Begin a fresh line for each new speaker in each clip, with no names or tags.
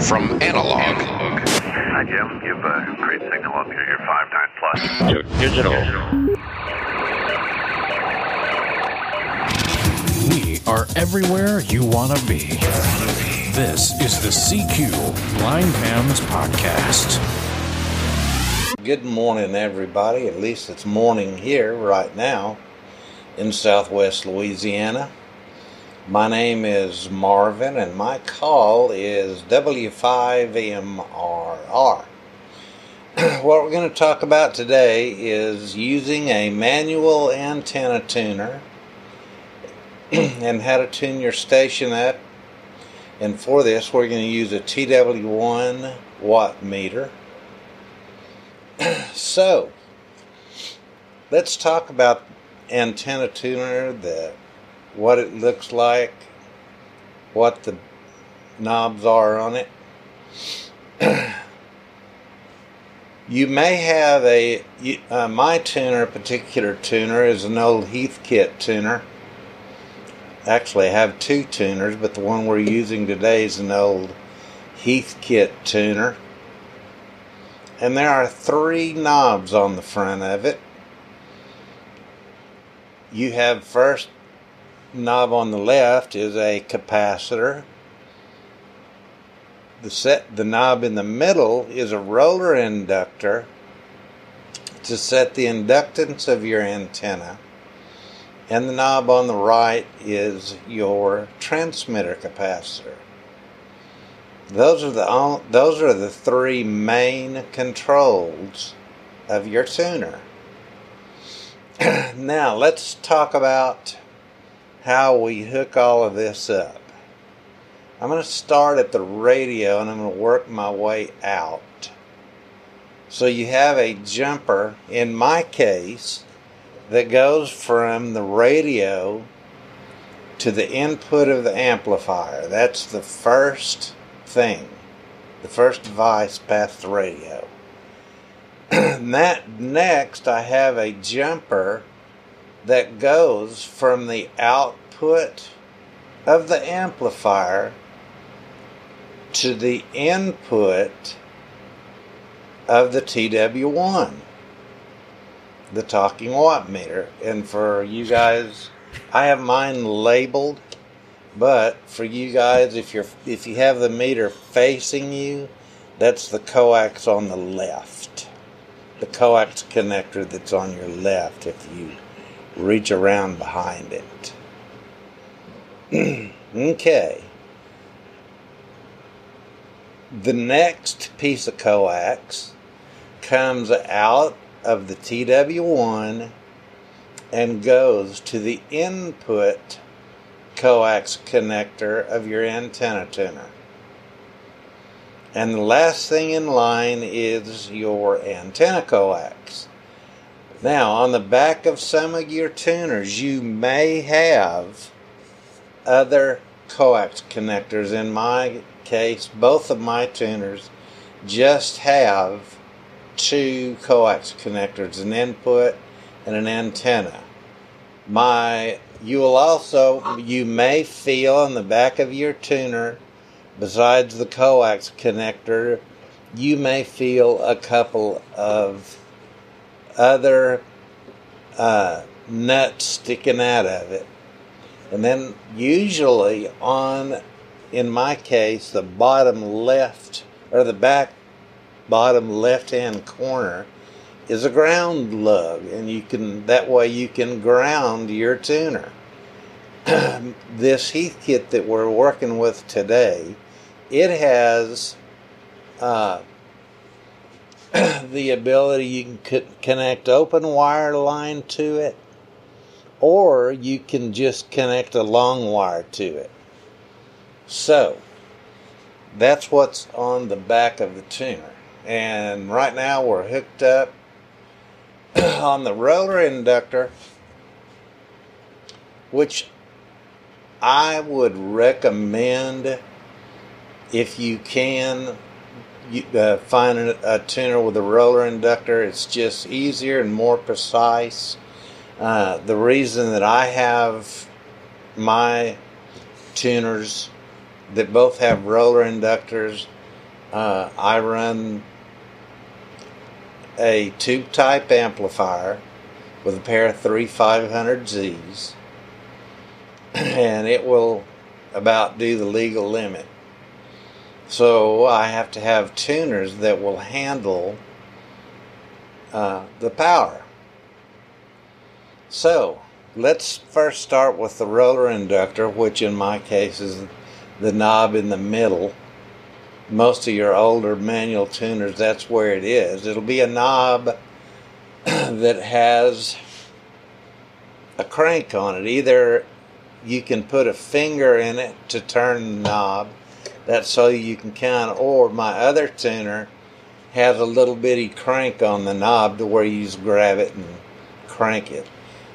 From analog
Hi, Jim. You've uh, great signal up here. You're five nine plus.
to digital.
We are everywhere you want to be. This is the CQ Blind Hams Podcast.
Good morning, everybody. At least it's morning here right now in southwest Louisiana. My name is Marvin, and my call is W5MRR. what we're going to talk about today is using a manual antenna tuner and how to tune your station up. And for this, we're going to use a TW1 watt meter. So, let's talk about antenna tuner, the what it looks like, what the knobs are on it. you may have a uh, my tuner, a particular tuner, is an old Heathkit tuner. Actually, I have two tuners, but the one we're using today is an old Heathkit tuner and there are three knobs on the front of it. You have first knob on the left is a capacitor. The set the knob in the middle is a roller inductor to set the inductance of your antenna. And the knob on the right is your transmitter capacitor. Those are the those are the three main controls of your tuner. now let's talk about how we hook all of this up. I'm going to start at the radio and I'm going to work my way out. So you have a jumper in my case that goes from the radio to the input of the amplifier. That's the first thing, the first device past the radio. that next, I have a jumper that goes from the output of the amplifier to the input of the TW1, the talking watt meter. And for you guys, I have mine labeled but for you guys, if you're if you have the meter facing you, that's the coax on the left. The coax connector that's on your left if you reach around behind it. okay. The next piece of coax comes out of the TW1 and goes to the input coax connector of your antenna tuner. And the last thing in line is your antenna coax. Now, on the back of some of your tuners, you may have other coax connectors. In my case, both of my tuners just have two coax connectors an input and an antenna. My you will also, you may feel on the back of your tuner, besides the coax connector, you may feel a couple of other uh, nuts sticking out of it. And then, usually, on, in my case, the bottom left, or the back bottom left hand corner, is a ground lug and you can that way you can ground your tuner this Heathkit that we're working with today it has uh, the ability you can connect open wire line to it or you can just connect a long wire to it. So that's what's on the back of the tuner. And right now we're hooked up on the roller inductor, which I would recommend if you can uh, find a, a tuner with a roller inductor. It's just easier and more precise. Uh, the reason that I have my tuners that both have roller inductors uh, I run a tube type amplifier with a pair of three 500Zs, and it will about do the legal limit. So I have to have tuners that will handle uh, the power. So let's first start with the roller inductor, which in my case is the knob in the middle. Most of your older manual tuners, that's where it is. It'll be a knob that has a crank on it. Either you can put a finger in it to turn the knob, that's so you can count, or my other tuner has a little bitty crank on the knob to where you just grab it and crank it.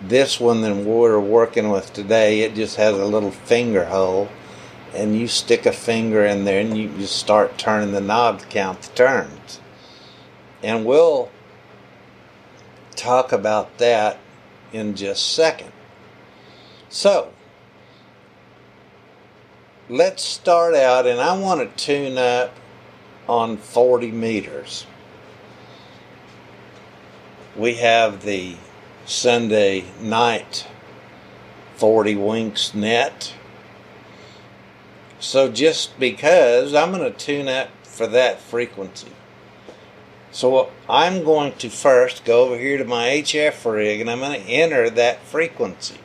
This one that we're working with today, it just has a little finger hole, and you stick a finger in there and you just start turning the knob to count the turns. And we'll talk about that in just a second. So, let's start out, and I want to tune up on 40 meters. We have the Sunday night 40 winks net. So just because I'm going to tune up for that frequency. So I'm going to first go over here to my HF rig and I'm going to enter that frequency.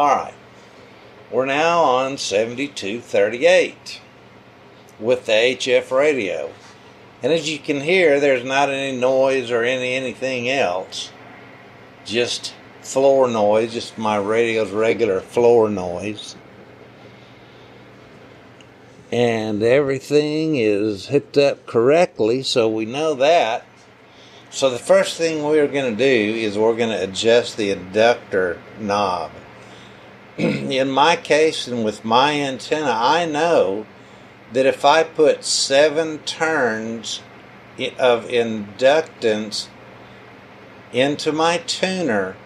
Alright, we're now on 7238 with the HF radio. And as you can hear, there's not any noise or any anything else. Just floor noise, just my radio's regular floor noise. And everything is hooked up correctly, so we know that. So the first thing we're going to do is we're going to adjust the inductor knob. in my case and with my antenna, I know that if I put seven turns of inductance into my tuner,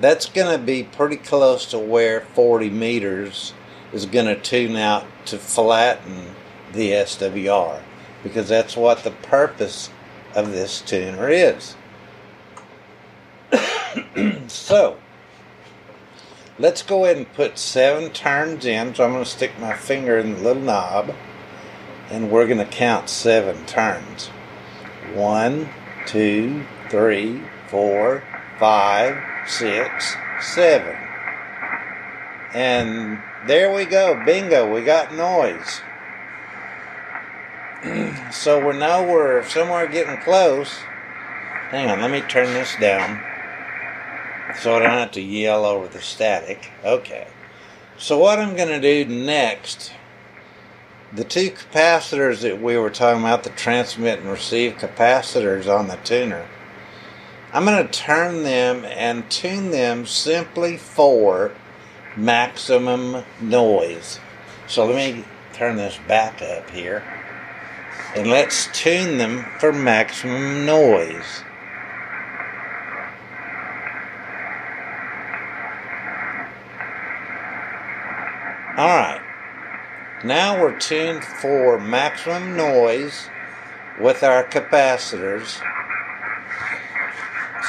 that's going to be pretty close to where 40 meters is going to tune out to flatten the SWR because that's what the purpose of this tuner is. so, let's go ahead and put seven turns in. So I'm going to stick my finger in the little knob and we're going to count seven turns. One, two, three, four, five, six, seven. And there we go. Bingo. We got noise. so we know we're somewhere getting close. Hang on, let me turn this down so I don't have to yell over the static. Okay. So what I'm going to do next, the two capacitors that we were talking about, the transmit and receive capacitors on the tuner, I'm going to turn them and tune them simply for maximum noise. So let me turn this back up here. And let's tune them for maximum noise. Alright, now we're tuned for maximum noise with our capacitors.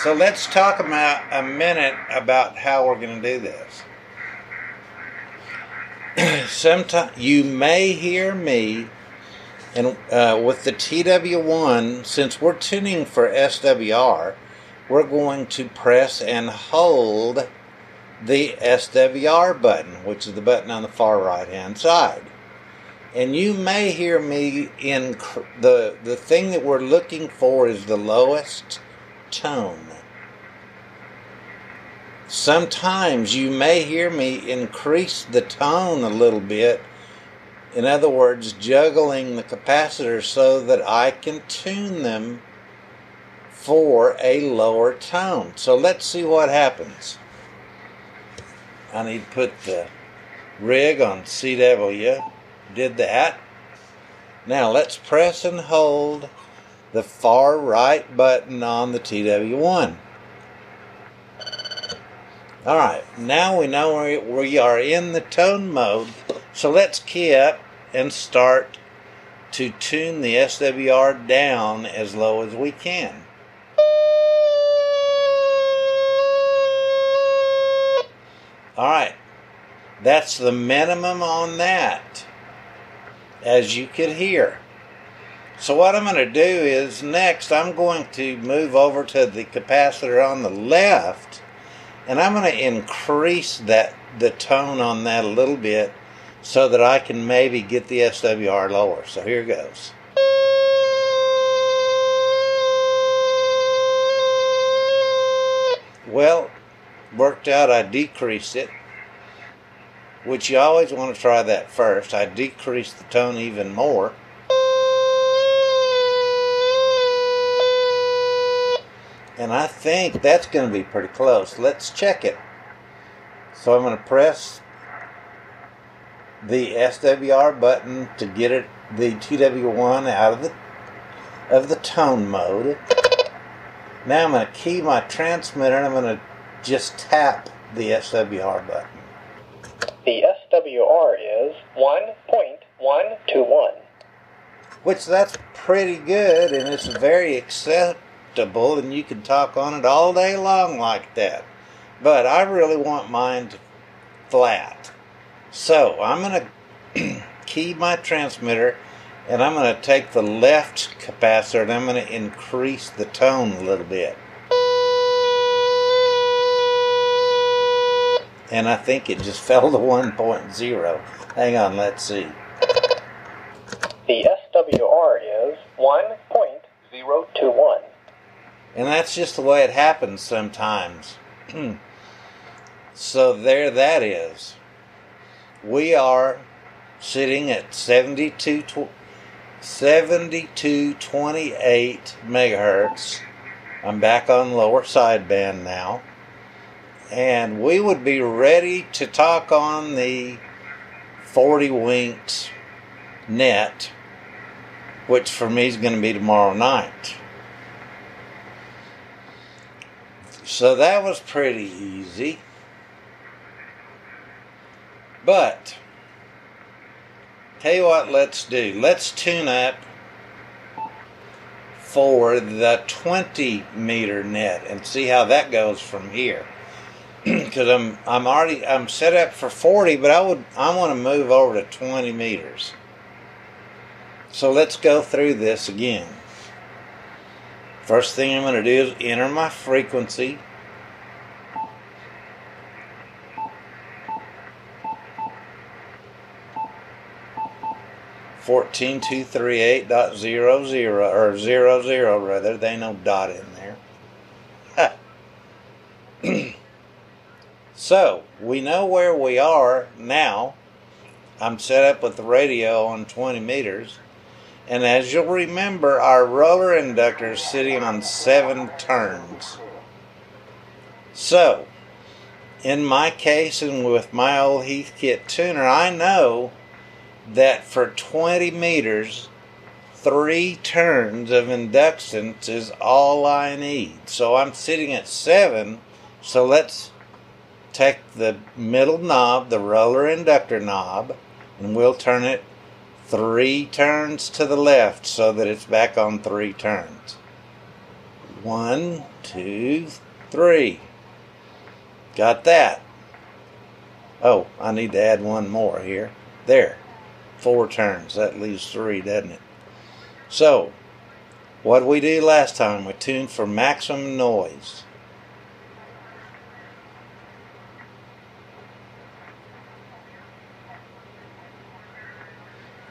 So let's talk about a minute about how we're going to do this. Sometimes you may hear me, and uh, with the TW1, since we're tuning for SWR, we're going to press and hold the SWR button, which is the button on the far right hand side. And you may hear me in the the thing that we're looking for is the lowest tone. Sometimes you may hear me increase the tone a little bit. In other words, juggling the capacitors so that I can tune them for a lower tone. So let's see what happens. I need to put the rig on CW. Did that. Now let's press and hold the far right button on the TW1. All right, now we know we are in the tone mode, so let's key up and start to tune the SWR down as low as we can. All right, that's the minimum on that, as you could hear. So what I'm going to do is next I'm going to move over to the capacitor on the left and I'm going to increase that the tone on that a little bit so that I can maybe get the SWR lower. So here goes. Worked out I decreased it, which you always want to try that first. I decreased the tone even more. And I think that's going to be pretty close. Let's check it. So I'm going to press the SWR button to get it the TW1 out of the of the tone mode. Now I'm going to key my transmitter and I'm going to just tap the SWR button.
The SWR is 1.121.
Which that's pretty good and it's very acceptable and you can talk on it all day long like that. But I really want mine to flat. So I'm going to key my transmitter and I'm going to take the left capacitor and I'm going to increase the tone a little bit. And I think it just fell to 1.0. Hang on, let's see.
The SWR is 1.021.
And that's just the way it happens sometimes. so there that is. We are sitting at 72 7228 megahertz. I'm back on lower sideband now. And we would be ready to talk on the 40 winks net, which for me is going to be tomorrow night. So that was pretty easy. But Tell you what, let's do. Let's tune up for the 20 meter net and see how that goes from here. Because I'm I'm already I'm set up for 40, but I would I want to move over to 20 meters. So let's go through this again. First thing I'm going to do is enter my frequency. 14238.00 dot zero zero or 00 rather, they no dot in there. so, we know where we are now. I'm set up with the radio on 20 meters. And as you'll remember, our roller inductor is sitting on seven turns. So, in my case and with my old Heathkit tuner, I know that for 20 meters, three turns of inductance is all I need. So I'm sitting at seven. So let's take the middle knob, the roller inductor knob, and we'll turn it three turns to the left so that it's back on three turns. One, two, three. Got that. Oh, I need to add one more here. There four turns. That leaves three, doesn't it? So, what we did last time, we tuned for maximum noise.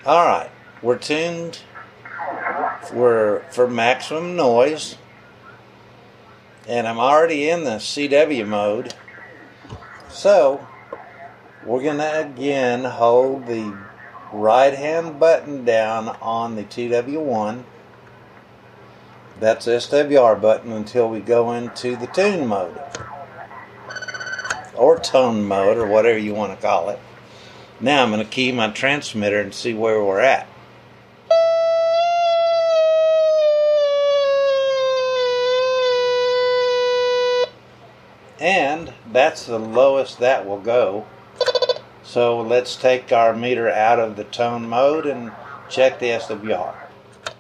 All right, we're tuned for, for maximum noise, and I'm already in the CW mode. So, we're going to again hold the right hand button down on the TW1. That's the SWR button until we go into the tune mode or tone mode or whatever you want to call it. Now I'm going to key my transmitter and see where we're at. And that's the lowest that will go. So let's take our meter out of the tone mode and check the SWR.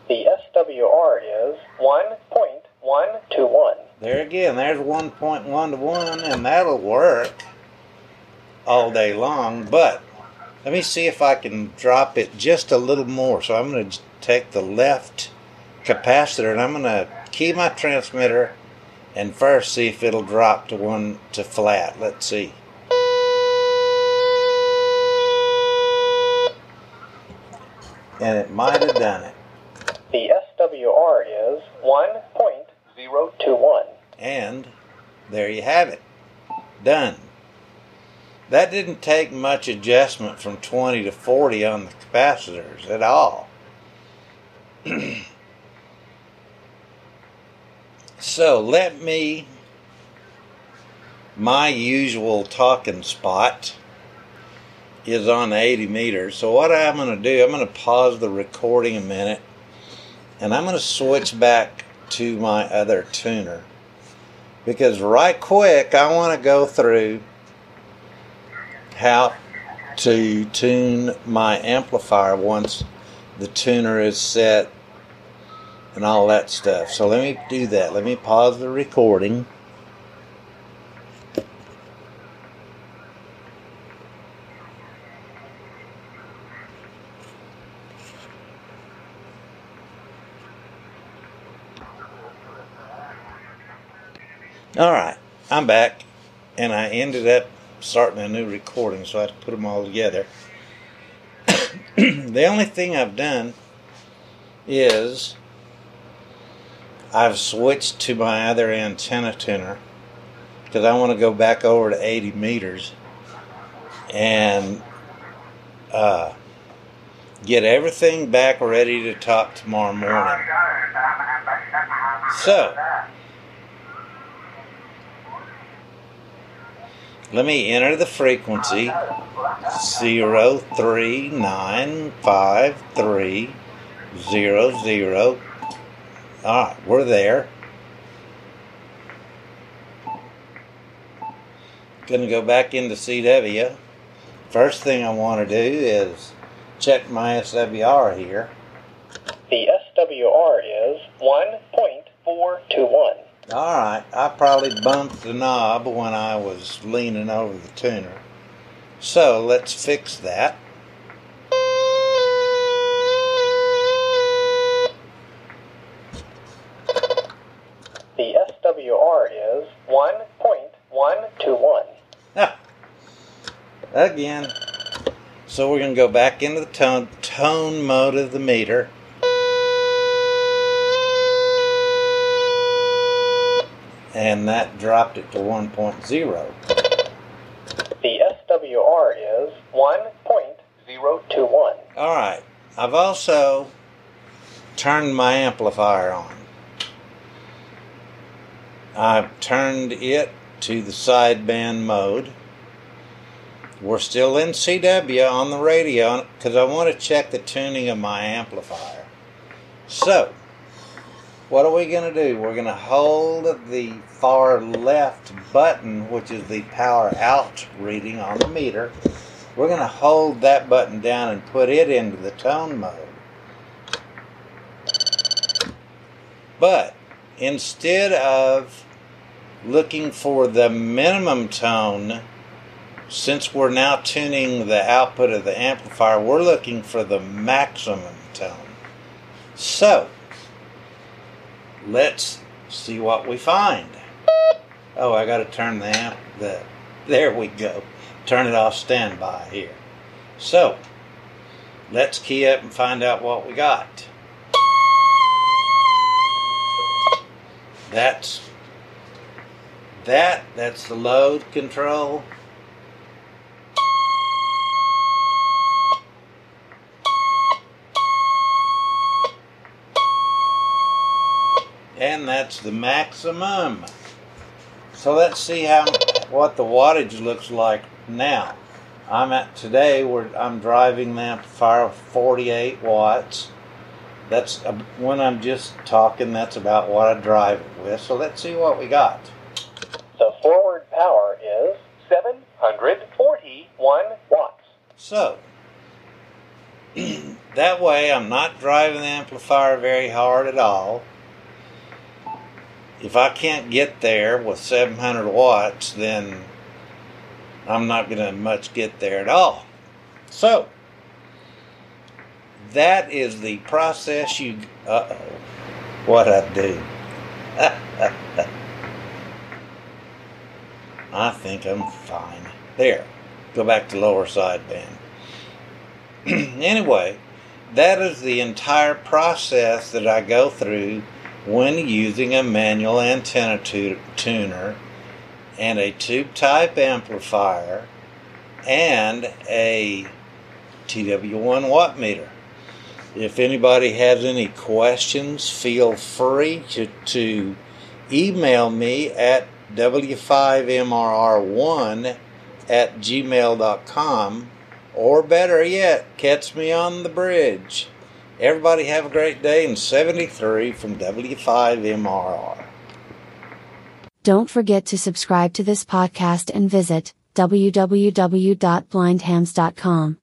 The SWR is 1.121.
There again, there's 1.1 to 1, and that'll work all day long. But let me see if I can drop it just a little more. So I'm going to take the left capacitor and I'm going to key my transmitter and first see if it'll drop to one to flat. Let's see. And it might have done it.
The SWR is 1.021.
And there you have it. Done. That didn't take much adjustment from 20 to 40 on the capacitors at all. so let me, my usual talking spot is on 80 meters. So what I'm going to do, I'm going to pause the recording a minute and I'm going to switch back to my other tuner because right quick I want to go through how to tune my amplifier once the tuner is set and all that stuff. So let me do that. Let me pause the recording. All right, I'm back, and I ended up starting a new recording, so I had to put them all together. the only thing I've done is I've switched to my other antenna tuner because I want to go back over to 80 meters and uh, get everything back ready to talk tomorrow morning. So, let me enter the frequency zero three nine five three zero zero. All right, we're there. Going to go back into CW. First thing I want to do is check my SWR here.
The SWR is 1.421.
All right, I probably bumped the knob when I was leaning over the tuner. So let's fix that.
The SWR is 1.121.
Ah, again. So we're going to go back into the tone, tone mode of the meter. And that dropped it to 1.0.
The SWR is 1.021.
All right. I've also turned my amplifier on. I've turned it to the sideband mode. We're still in CW on the radio because I want to check the tuning of my amplifier. So, what are we going to do? We're going to hold the far left button, which is the power out reading on the meter. We're going to hold that button down and put it into the tone mode. But instead of looking for the minimum tone, since we're now tuning the output of the amplifier, we're looking for the maximum tone. So, let's see what we find. Oh, I got to turn the amp. The there we go. Turn it off standby here. So, let's key up and find out what we got. That's that. That's the load control. And that's the maximum. So let's see how what the wattage looks like now. I'm at today where I'm driving the amplifier 48 watts. That's uh, when I'm just talking. That's about what I drive it with. So let's see what we got.
The forward power is 741 watts.
So, that way I'm not driving the amplifier very hard at all. If I can't get there with 700 watts, then I'm not going to much get there at all. So, that is the process you. Uh oh. What I do. I think I'm fine. There. Go back to lower sideband. anyway, that is the entire process that I go through when using a manual antenna tu- tuner and a tube type amplifier and a TW1 watt meter. If anybody has any questions, feel free to, to email me at w5mrr1 at gmail.com or better yet, catch me on the bridge. Everybody have a great day in 73 from W5MRR.
Don't forget to subscribe to this podcast and visit www.blindhams.com.